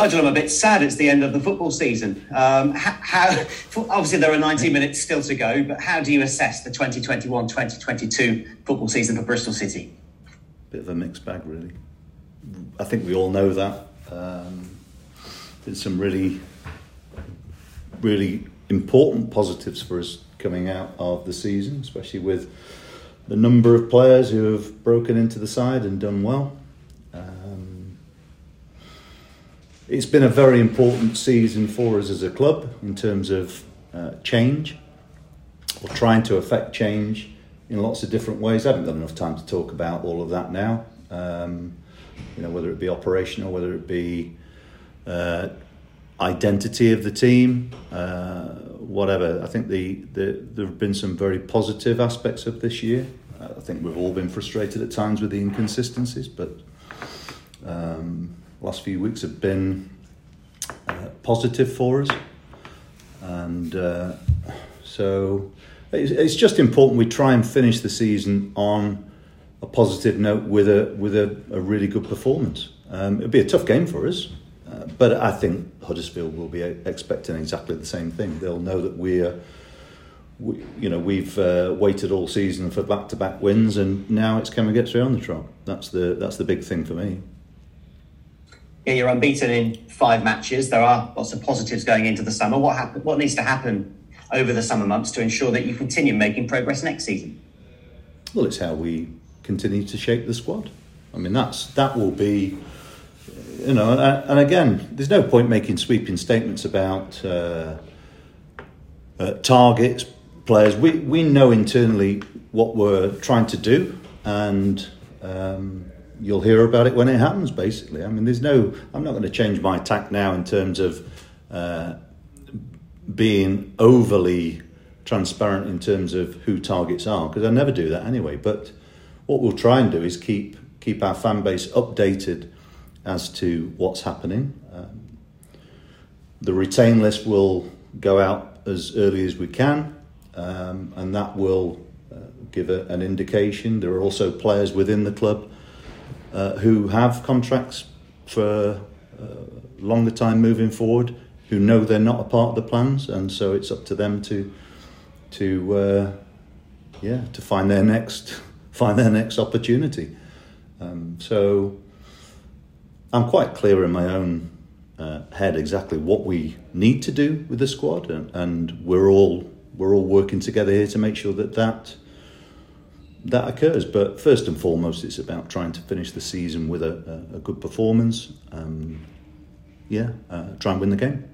Nigel, I'm a bit sad it's the end of the football season. Um, how, how, obviously, there are 90 minutes still to go, but how do you assess the 2021 2022 football season for Bristol City? Bit of a mixed bag, really. I think we all know that. Um, there's some really, really important positives for us coming out of the season, especially with the number of players who have broken into the side and done well. It's been a very important season for us as a club in terms of uh, change or trying to affect change in lots of different ways. I haven't got enough time to talk about all of that now. Um, you know, whether it be operational, whether it be uh, identity of the team, uh, whatever. I think the, the there have been some very positive aspects of this year. I think we've all been frustrated at times with the inconsistencies, but um, last few weeks have been uh, positive for us, and uh, so it's, it's, just important we try and finish the season on a positive note with a with a, a really good performance. Um, it'll be a tough game for us, uh, but I think Huddersfield will be expecting exactly the same thing. They'll know that we're. We, you know we've uh, waited all season for back-to-back wins, and now it's can we get through on the trot? That's the that's the big thing for me yeah, you're unbeaten in five matches. There are lots of positives going into the summer. What happen, What needs to happen over the summer months to ensure that you continue making progress next season? Well, it's how we continue to shape the squad. I mean, that's that will be, you know, and, and again, there's no point making sweeping statements about uh, uh, targets, players. We we know internally what we're trying to do, and. Um, you'll hear about it when it happens. Basically, I mean, there's no. I'm not going to change my tack now in terms of uh, being overly transparent in terms of who targets are because I never do that anyway. But what we'll try and do is keep keep our fan base updated as to what's happening. Um, the retain list will go out as early as we can, um, and that will uh, give a, an indication. There are also players within the club uh, who have contracts for uh, longer time moving forward, who know they're not a part of the plans, and so it's up to them to to uh, yeah to find their next find their next opportunity. Um, so I'm quite clear in my own uh, head exactly what we need to do with the squad, and, and we're all we're all working together here to make sure that that that occurs. But first and foremost, it's about trying to finish the season with a, a, a good performance. Um, yeah, uh, try and win the game.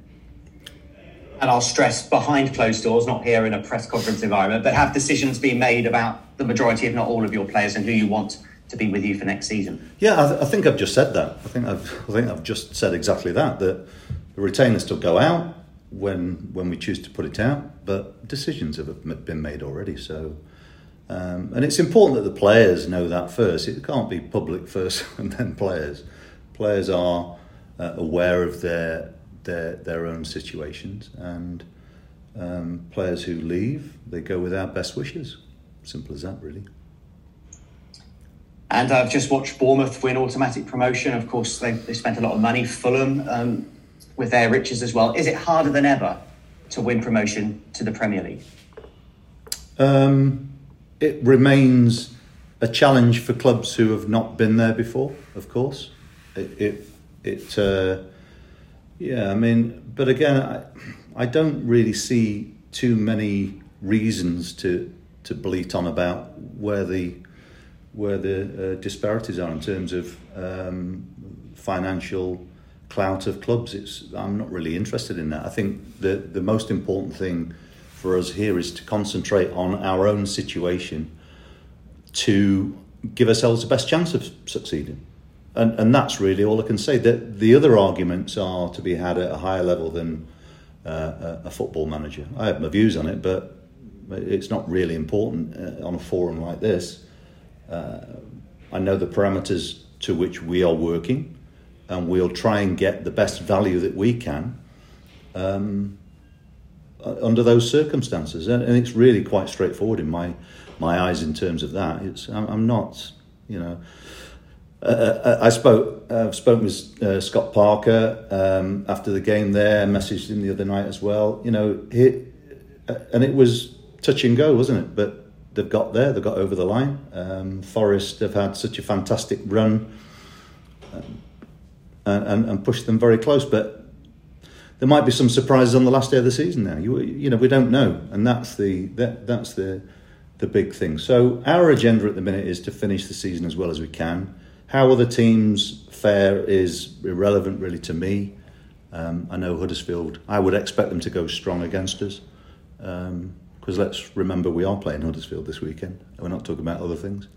And I'll stress behind closed doors, not here in a press conference environment, but have decisions been made about the majority, if not all, of your players and who you want to be with you for next season. Yeah, I, th- I think I've just said that. I think I've, I think I've just said exactly that. That the retainers still go out when when we choose to put it out, but decisions have been made already. So um, and it's important that the players know that first. It can't be public first and then players. Players are uh, aware of their their their own situations, and um, players who leave, they go with our best wishes. Simple as that, really. And I've just watched Bournemouth win automatic promotion. Of course, they, they spent a lot of money. Fulham um, with their riches as well. Is it harder than ever to win promotion to the Premier League? Um, it remains a challenge for clubs who have not been there before. Of course, it it, it uh, yeah. I mean, but again, I, I don't really see too many reasons to to bleat on about where the where the uh, disparities are in terms of um, financial clout of clubs. It's I'm not really interested in that. I think the the most important thing for us here is to concentrate on our own situation to give ourselves the best chance of succeeding. And, and that's really all I can say. The, the other arguments are to be had at a higher level than uh, a, football manager. I have my views on it, but it's not really important uh, on a forum like this. Uh, I know the parameters to which we are working, and we'll try and get the best value that we can. Um, under those circumstances, and, it's really quite straightforward in my my eyes in terms of that. It's I'm, not, you know. uh, I spoke uh, spoke with uh, Scott Parker um, after the game there, messaged him the other night as well. You know, he, uh, and it was touch and go, wasn't it? But they've got there, they've got over the line. Um, Forest have had such a fantastic run um, and, and, and pushed them very close, but there might be some surprises on the last day of the season now. You, you know, we don't know, and that's the that, that's the the big thing. So our agenda at the minute is to finish the season as well as we can. How other teams fare is irrelevant really to me. Um, I know Huddersfield. I would expect them to go strong against us because um, let's remember we are playing Huddersfield this weekend. We're not talking about other things.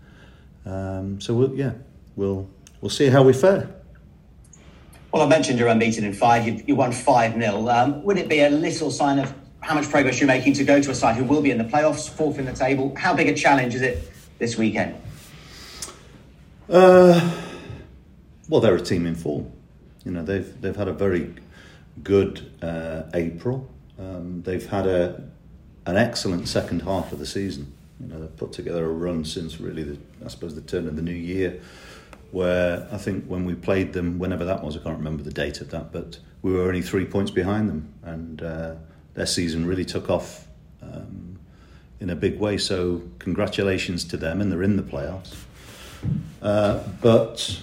Um, so we'll, yeah, we'll we'll see how we fare. Well, I mentioned you're unbeaten in five. You, you won 5 0. Um, would it be a little sign of how much progress you're making to go to a side who will be in the playoffs, fourth in the table? How big a challenge is it this weekend? Uh, well, they're a team in form. You know, they've they've had a very good uh, April. Um, they've had a an excellent second half of the season. You know, they've put together a run since really, the, I suppose, the turn of the new year where I think when we played them, whenever that was, I can't remember the date of that, but we were only three points behind them, and uh, their season really took off um, in a big way. So congratulations to them, and they're in the playoffs. Uh, but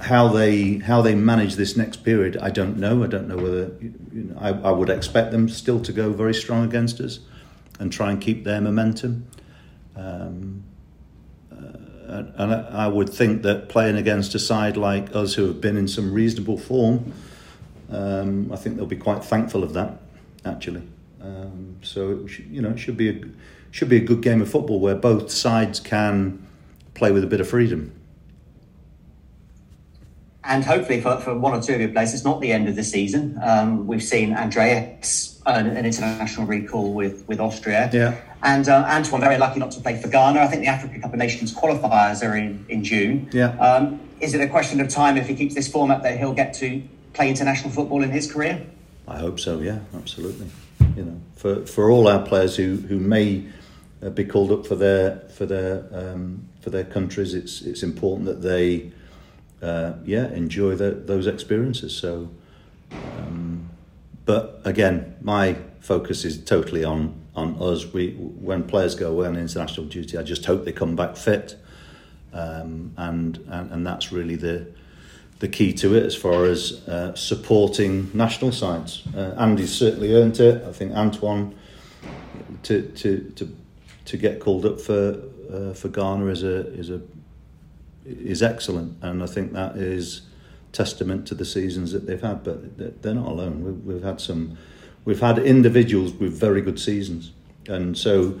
how they how they manage this next period, I don't know. I don't know whether you know, I, I would expect them still to go very strong against us and try and keep their momentum. Um, and I would think that playing against a side like us who have been in some reasonable form, um, I think they'll be quite thankful of that, actually. Um, so should, you know, it should be a should be a good game of football where both sides can play with a bit of freedom. And hopefully, for, for one or two of your players, it's not the end of the season. Um, we've seen Andreas earn an international recall with, with Austria. Yeah. And uh, Antoine, very lucky not to play for Ghana. I think the Africa Cup of Nations qualifiers are in, in June. Yeah. Um, is it a question of time if he keeps this format that he'll get to play international football in his career? I hope so. Yeah, absolutely. You know, for for all our players who who may uh, be called up for their for their um, for their countries, it's it's important that they uh, yeah enjoy the, those experiences. So, um, but again, my focus is totally on on us. We when players go away on international duty, I just hope they come back fit, um, and, and and that's really the the key to it as far as uh, supporting national sides. Uh, Andy's certainly earned it. I think Antoine to to to to get called up for uh, for Ghana is a is a is excellent, and I think that is testament to the seasons that they've had. But they're not alone. We've, we've had some we've had individuals with very good seasons, and so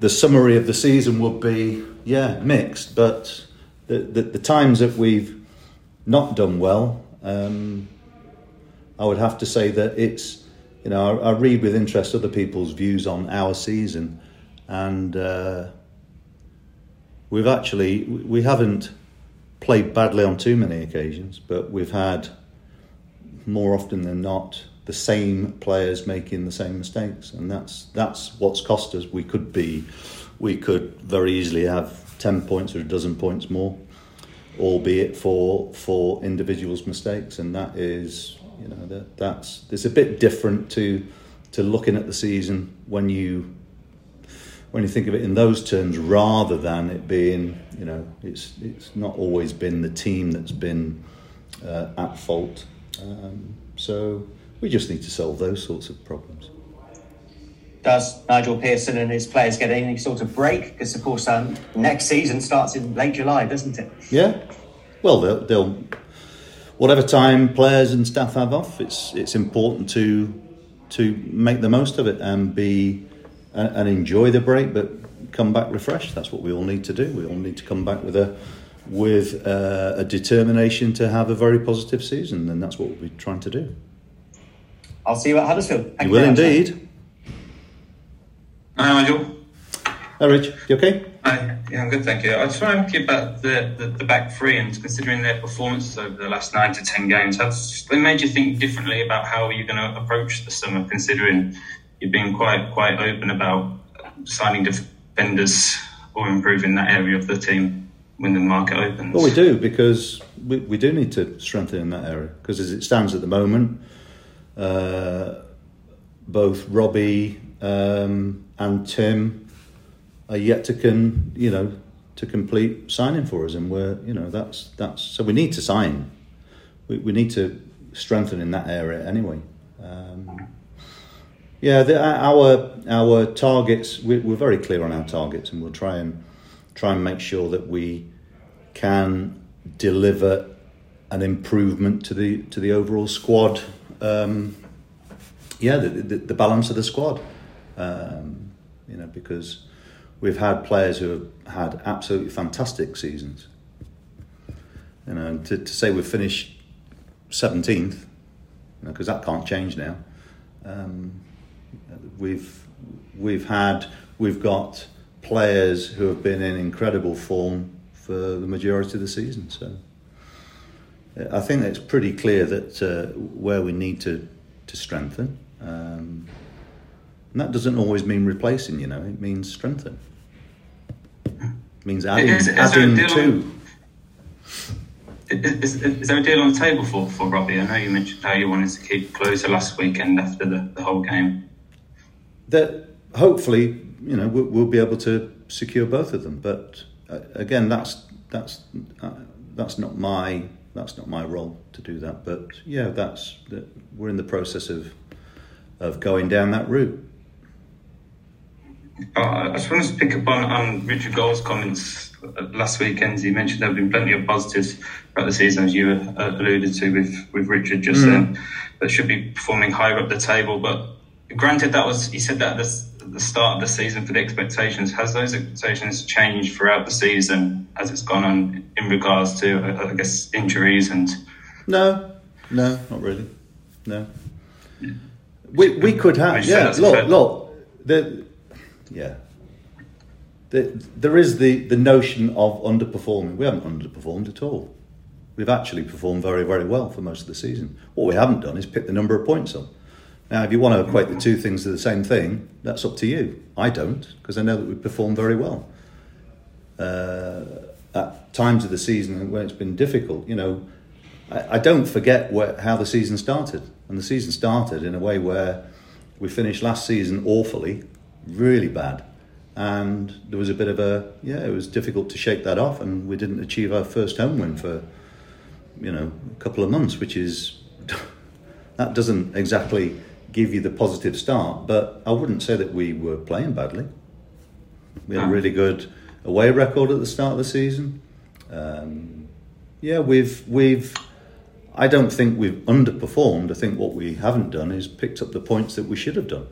the summary of the season would be yeah mixed, but the the, the times that we've not done well, um, I would have to say that it's you know I, I, read with interest other people's views on our season, and uh, we've actually we haven't played badly on too many occasions, but we've had more often than not the same players making the same mistakes, and that's that's what's cost us. We could be, we could very easily have ten points or a dozen points more, albeit for for individuals' mistakes, and that is you know that that's it's a bit different to to looking at the season when you when you think of it in those terms rather than it being you know it's it's not always been the team that's been uh, at fault. Um, so we just need to solve those sorts of problems. Does Nigel Pearson and his players get any sort of break? Because, of course, um, next season starts in late July, doesn't it? Yeah. Well, they'll, they'll whatever time players and staff have off, it's it's important to to make the most of it and be and, and enjoy the break, but come back refreshed. That's what we all need to do. We all need to come back with a with uh, a determination to have a very positive season, and that's what we'll be trying to do. I'll see you at Huddersfield. Thank you, will indeed. Hi, Nigel. Hi, Rich. You okay? Hi. Yeah, I'm good, thank you. I just want to ask you about the, the, the, back three and considering their performances over the last nine to ten games, has they made you think differently about how you're going to approach the summer, considering you've been quite quite open about signing defenders or improving that area of the team? when the market opens. Well, we do because we, we do need to strengthen in that area because as it stands at the moment, uh, both Robbie um, and Tim are yet to can you know to complete signing for us, and we're you know that's that's so we need to sign. We, we need to strengthen in that area anyway. Um, yeah, the, our our targets we, we're very clear on our targets, and we'll try and try and make sure that we can deliver an improvement to the to the overall squad. Um, yeah, the, the, the, balance of the squad. Um, you know, because we've had players who have had absolutely fantastic seasons. You know, to, to say we've finished seventeenth, because you know, that can't change now. Um, we've we've had we've got players who have been in incredible form for the majority of the season. So I think it's pretty clear that uh, where we need to to strengthen, um, and that doesn't always mean replacing. You know, it means strengthen. It means adding, is, is adding to. Is, is, there a deal on the table for, for Robbie? I know you mentioned how you wanted to keep Klose last weekend after the, the whole game. That hopefully, you know, we'll, we'll be able to secure both of them. But uh, again, that's that's uh, that's not my that's not my role to do that. But yeah, that's that we're in the process of of going down that route. Uh, I just wanted to pick up on, on Richard Gould's comments last weekend. He mentioned there have been plenty of positives throughout the season, as you uh, alluded to with, with Richard just mm. then, that should be performing higher up the table. But granted, that was he said that at the, the start of the season for the expectations. Has those expectations changed throughout the season as it's gone on in regards to, uh, I guess, injuries and? No, no, not really. No. We, we could have yeah look look the yeah the, there is the, the notion of underperforming. We haven't underperformed at all. We've actually performed very, very well for most of the season. What we haven't done is pick the number of points up. Now, if you want to equate the two things to the same thing, that's up to you. I don't, because I know that we perform very well. Uh, at times of the season when it's been difficult, you know, I, I don't forget where, how the season started. And the season started in a way where we finished last season awfully, really bad and there was a bit of a yeah it was difficult to shake that off and we didn't achieve our first home win for you know a couple of months which is that doesn't exactly give you the positive start but i wouldn't say that we were playing badly. We had a really good away record at the start of the season. Um, yeah we've we've i don't think we've underperformed. I think what we haven't done is picked up the points that we should have done.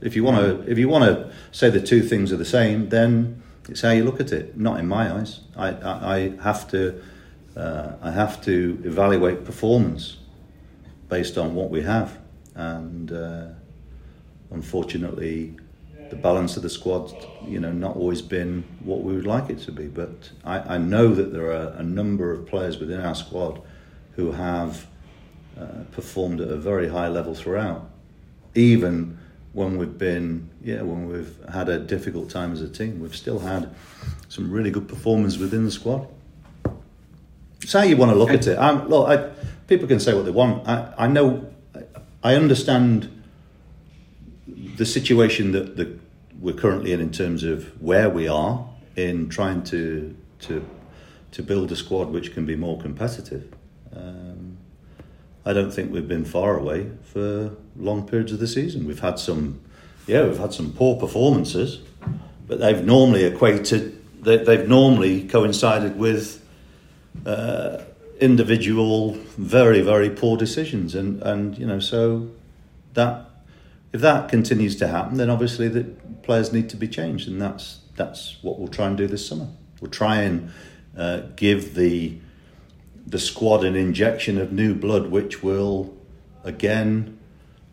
If you want to, if you want to say the two things are the same, then it's how you look at it. Not in my eyes. I, I, I have to, uh, I have to evaluate performance based on what we have, and uh, unfortunately, the balance of the squad, you know, not always been what we would like it to be. But I, I know that there are a number of players within our squad who have uh, performed at a very high level throughout, even when we've been, yeah, when we've had a difficult time as a team, we've still had some really good performance within the squad. It's how you want to look at it. I'm, look, I, people can say what they want. I, I know, I understand the situation that the, we're currently in in terms of where we are in trying to to to build a squad which can be more competitive. Um, I don't think we've been far away for long periods of the season. We've had some, yeah, we've had some poor performances, but they've normally equated, they, they've normally coincided with uh, individual, very, very poor decisions. And, and, you know, so that, if that continues to happen, then obviously the players need to be changed. And that's, that's what we'll try and do this summer. We'll try and uh, give the the squad an injection of new blood, which will again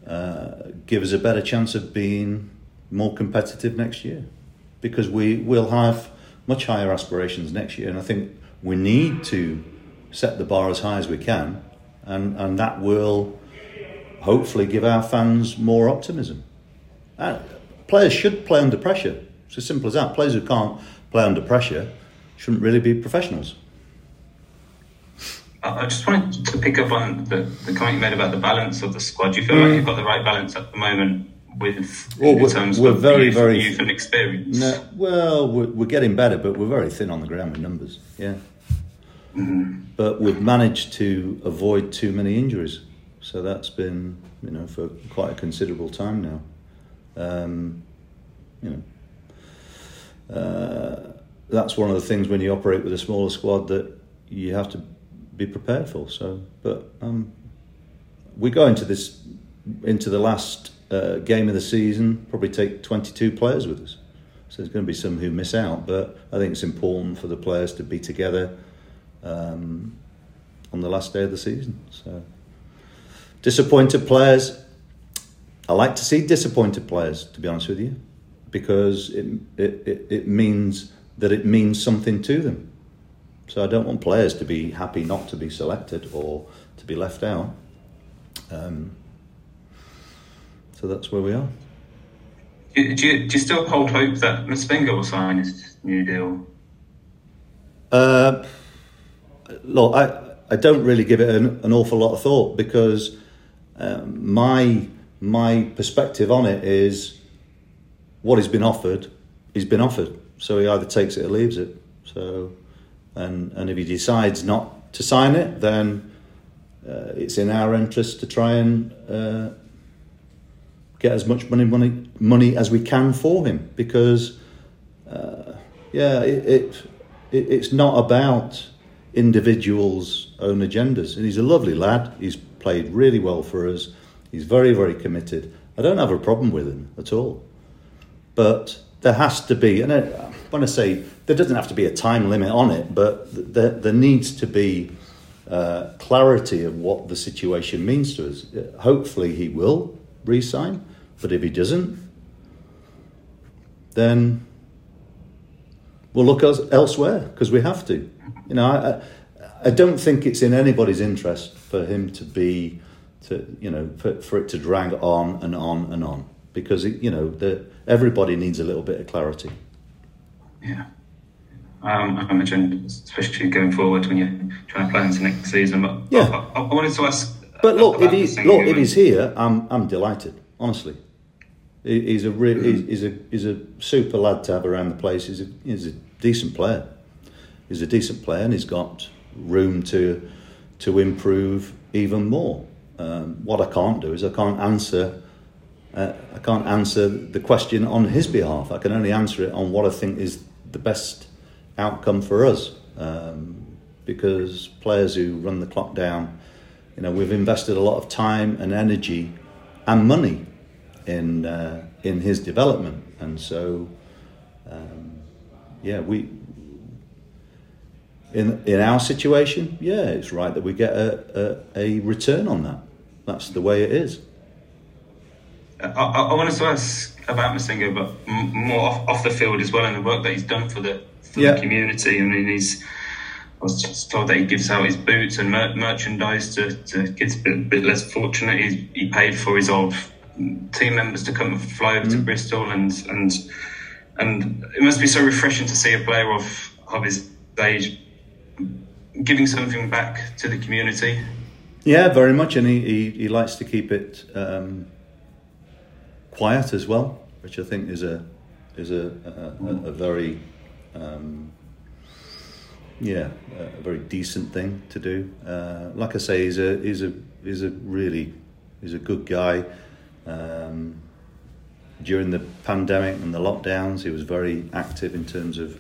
uh, give us a better chance of being more competitive next year because we will have much higher aspirations next year, and I think we need to set the bar as high as we can, and, and that will hopefully give our fans more optimism. Uh, players should play under pressure. It's as simple as that. Players who can't play under pressure shouldn't really be professionals. I just wanted to pick up on the, the comment you made about the balance of the squad. Do you feel mm. like you've got the right balance at the moment with well, in terms we're of very, youth, very youth and experience? No, well, we're, we're, getting better, but we're very thin on the ground with numbers. Yeah, mm-hmm. but we've managed to avoid too many injuries, so that's been you know for quite a considerable time now. Um, you know, uh, that's one of the things when you operate with a smaller squad that you have to be prepared for. So, but um, we go into this into the last uh, game of the season. Probably take twenty two players with us. So there's going to be some who miss out, but I think it's important for the players to be together um, on the last day of the season. So disappointed players. I like to see disappointed players, to be honest with you, because it, it, it, means that it means something to them. So I don't want players to be happy not to be selected or to be left out. Um, so that's where we are. Do you, do you, still hold hope that Massengo will sign his new deal? Uh, look, I, I don't really give it an, an awful lot of thought because um, my my perspective on it is what he's been offered, he's been offered. So he either takes it or leaves it. So and and if he decides not to sign it, then uh, it's in our interest to try and uh, get as much money money money as we can for him because uh, yeah, it, it, it it's not about individuals' own agendas. And he's a lovely lad. He's played really well for us. He's very very committed. I don't have a problem with him at all, but there has to be, and I, when I say there doesn't have to be a time limit on it, but there, there needs to be uh, clarity of what the situation means to us. Hopefully, he will resign, but if he doesn't, then we'll look elsewhere because we have to. You know, I, I don't think it's in anybody's interest for him to be, to you know, for, for it to drag on and on and on because it, you know the, everybody needs a little bit of clarity. Yeah. Um, I imagine, especially going forward when you're trying to plan into next season. But yeah, I, I, I wanted to ask. But look, if he look if he's here, I'm I'm delighted. Honestly, he's a re- mm. he's, a he's a super lad to have around the place. He's a he's a decent player. He's a decent player, and he's got room to to improve even more. Um, what I can't do is I can't answer. Uh, I can't answer the question on his behalf. I can only answer it on what I think is the best outcome for us um, because players who run the clock down, you know, we've invested a lot of time and energy and money in uh, in his development, and so um, yeah, we in in our situation, yeah, it's right that we get a, a, a return on that. That's the way it is. I, I, wanted to ask about Massengo, but more off, off the field as well, and the work that he's done for the for yeah. the community. I mean, he's. I was just told that he gives out his boots and mer- merchandise to, to kids a bit, bit less fortunate. He, he paid for his old team members to come and fly over mm. to Bristol, and and and it must be so refreshing to see a player of of his age giving something back to the community. Yeah, very much, and he, he, he likes to keep it um, quiet as well, which I think is a is a, a, a, a very um, yeah, a very decent thing to do. Uh, like I say, he's a he's a he's a really he's a good guy. Um, during the pandemic and the lockdowns, he was very active in terms of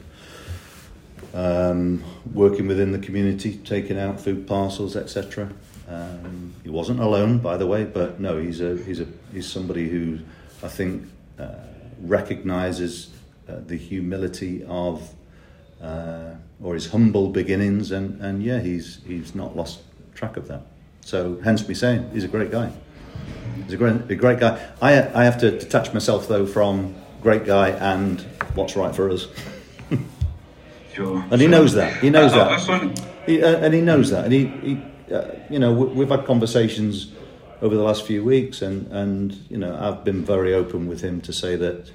um, working within the community, taking out food parcels, etc. Um, he wasn't alone, by the way, but no, he's a he's a he's somebody who I think uh, recognises uh, the humility of uh, or his humble beginnings, and, and yeah, he's he's not lost track of that. So hence me saying he's a great guy. He's a great, a great guy. I I have to detach myself though from great guy and what's right for us. sure. And he knows that. He knows uh, that. He, uh, and he knows that. And he, he uh, you know, we've had conversations over the last few weeks, and and you know, I've been very open with him to say that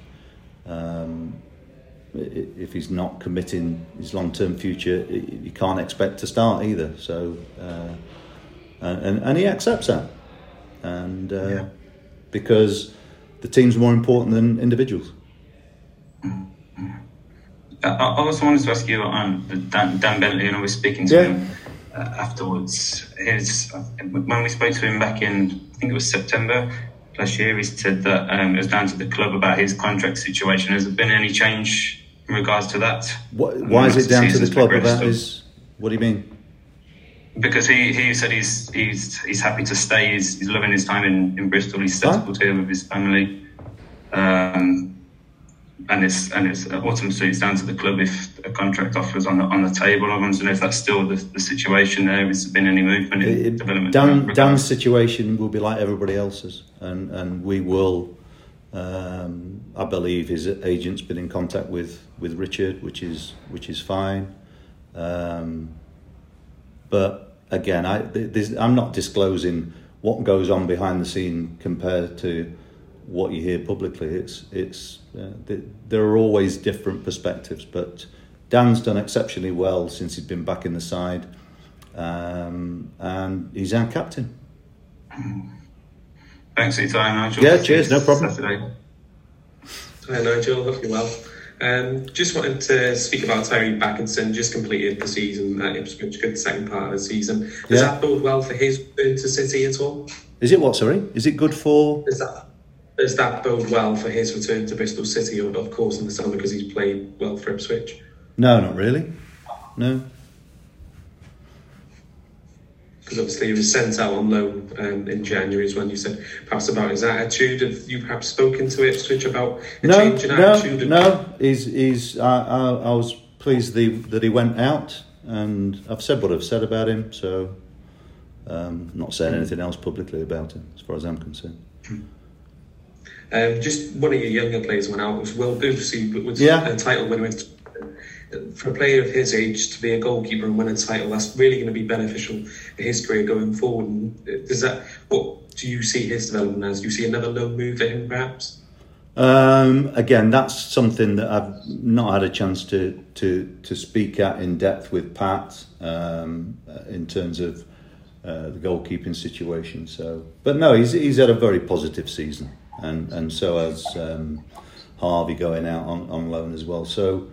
um, if he's not committing his long-term future, you can't expect to start either. So, uh, and and he accepts that, and uh, yeah. because the team's more important than individuals. I also wanted to ask you on Dan, Dan Bentley, and I was speaking to yeah. him uh, afterwards. His, when we spoke to him back in, I think it was September last year, he said that um, it was down to the club about his contract situation. Has there been any change in regards to that? What, why is it down to the club about his? What do you mean? Because he, he said he's he's he's happy to stay. He's, he's loving his time in, in Bristol. He's settled huh? here with his family. Um, and it's and it's ultimately it's down to the club if a contract offer is on the on the table. I want to know if that's still the, the situation there. Has there been any movement in it, development? Dan, Dan's situation will be like everybody else's, and and we will. Um, I believe his agent's been in contact with, with Richard, which is which is fine. Um, but again, I I'm not disclosing what goes on behind the scene compared to what you hear publicly. It's it's uh, there are always different perspectives, but Dan's done exceptionally well since he's been back in the side, um, and he's our captain. Thanks for your time, Nigel. Yeah, cheers, no problem. Saturday. Hi, Nigel. Hope you're well. Um, just wanted to speak about Tyree Bakinson. Just completed the season at Ipswich, good second part of the season. Does yeah. that bode well for his return to City at all? Is it what? Sorry, is it good for? Is that does that bode well for his return to Bristol City, or of course, in the summer because he's played well for Ipswich? No, not really. No. Because obviously he was sent out on loan um, in January, is when you said perhaps about his attitude. Have you perhaps spoken to Ipswich about a no, change in no, attitude? No, he's, he's, I, I, I was pleased the, that he went out, and I've said what I've said about him, so um, not saying anything else publicly about him, as far as I'm concerned. Um, just one of your younger players went out it was Will Booth. He was yeah. a title winner. For a player of his age to be a goalkeeper and win a title, that's really going to be beneficial for his career going forward. And does that? What do you see his development as? Do you see another loan move for him, perhaps? Um, again, that's something that I've not had a chance to to to speak at in depth with Pat um, uh, in terms of uh, the goalkeeping situation. So, but no, he's he's had a very positive season and and so has um, Harvey going out on, on loan as well. So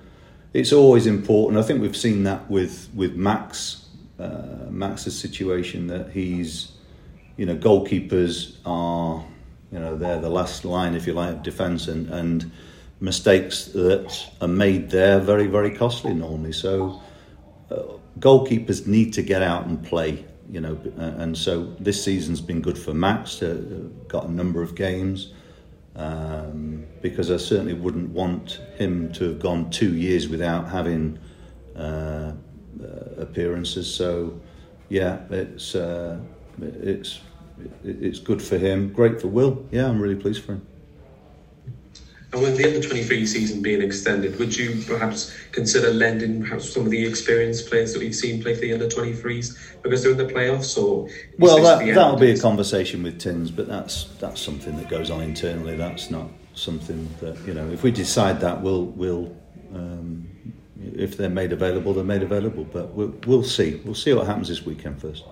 it's always important. I think we've seen that with with Max uh, Max's situation that he's you know goalkeepers are you know they're the last line if you like of defence and and mistakes that are made there very very costly normally. So uh, goalkeepers need to get out and play you know, and so this season's been good for Max. Uh, got a number of games um, because I certainly wouldn't want him to have gone two years without having uh, uh, appearances. So, yeah, it's uh, it's it's good for him. Great for Will. Yeah, I'm really pleased for him. And with the under 23 season being extended, would you perhaps consider lending perhaps some of the experienced players that we've seen play for the under 23s because they're in the playoffs? Or well, that, that'll be a conversation with Tins, but that's that's something that goes on internally. That's not something that you know. If we decide that, we'll we'll um, if they're made available, they're made available. But we'll, we'll see. We'll see what happens this weekend first.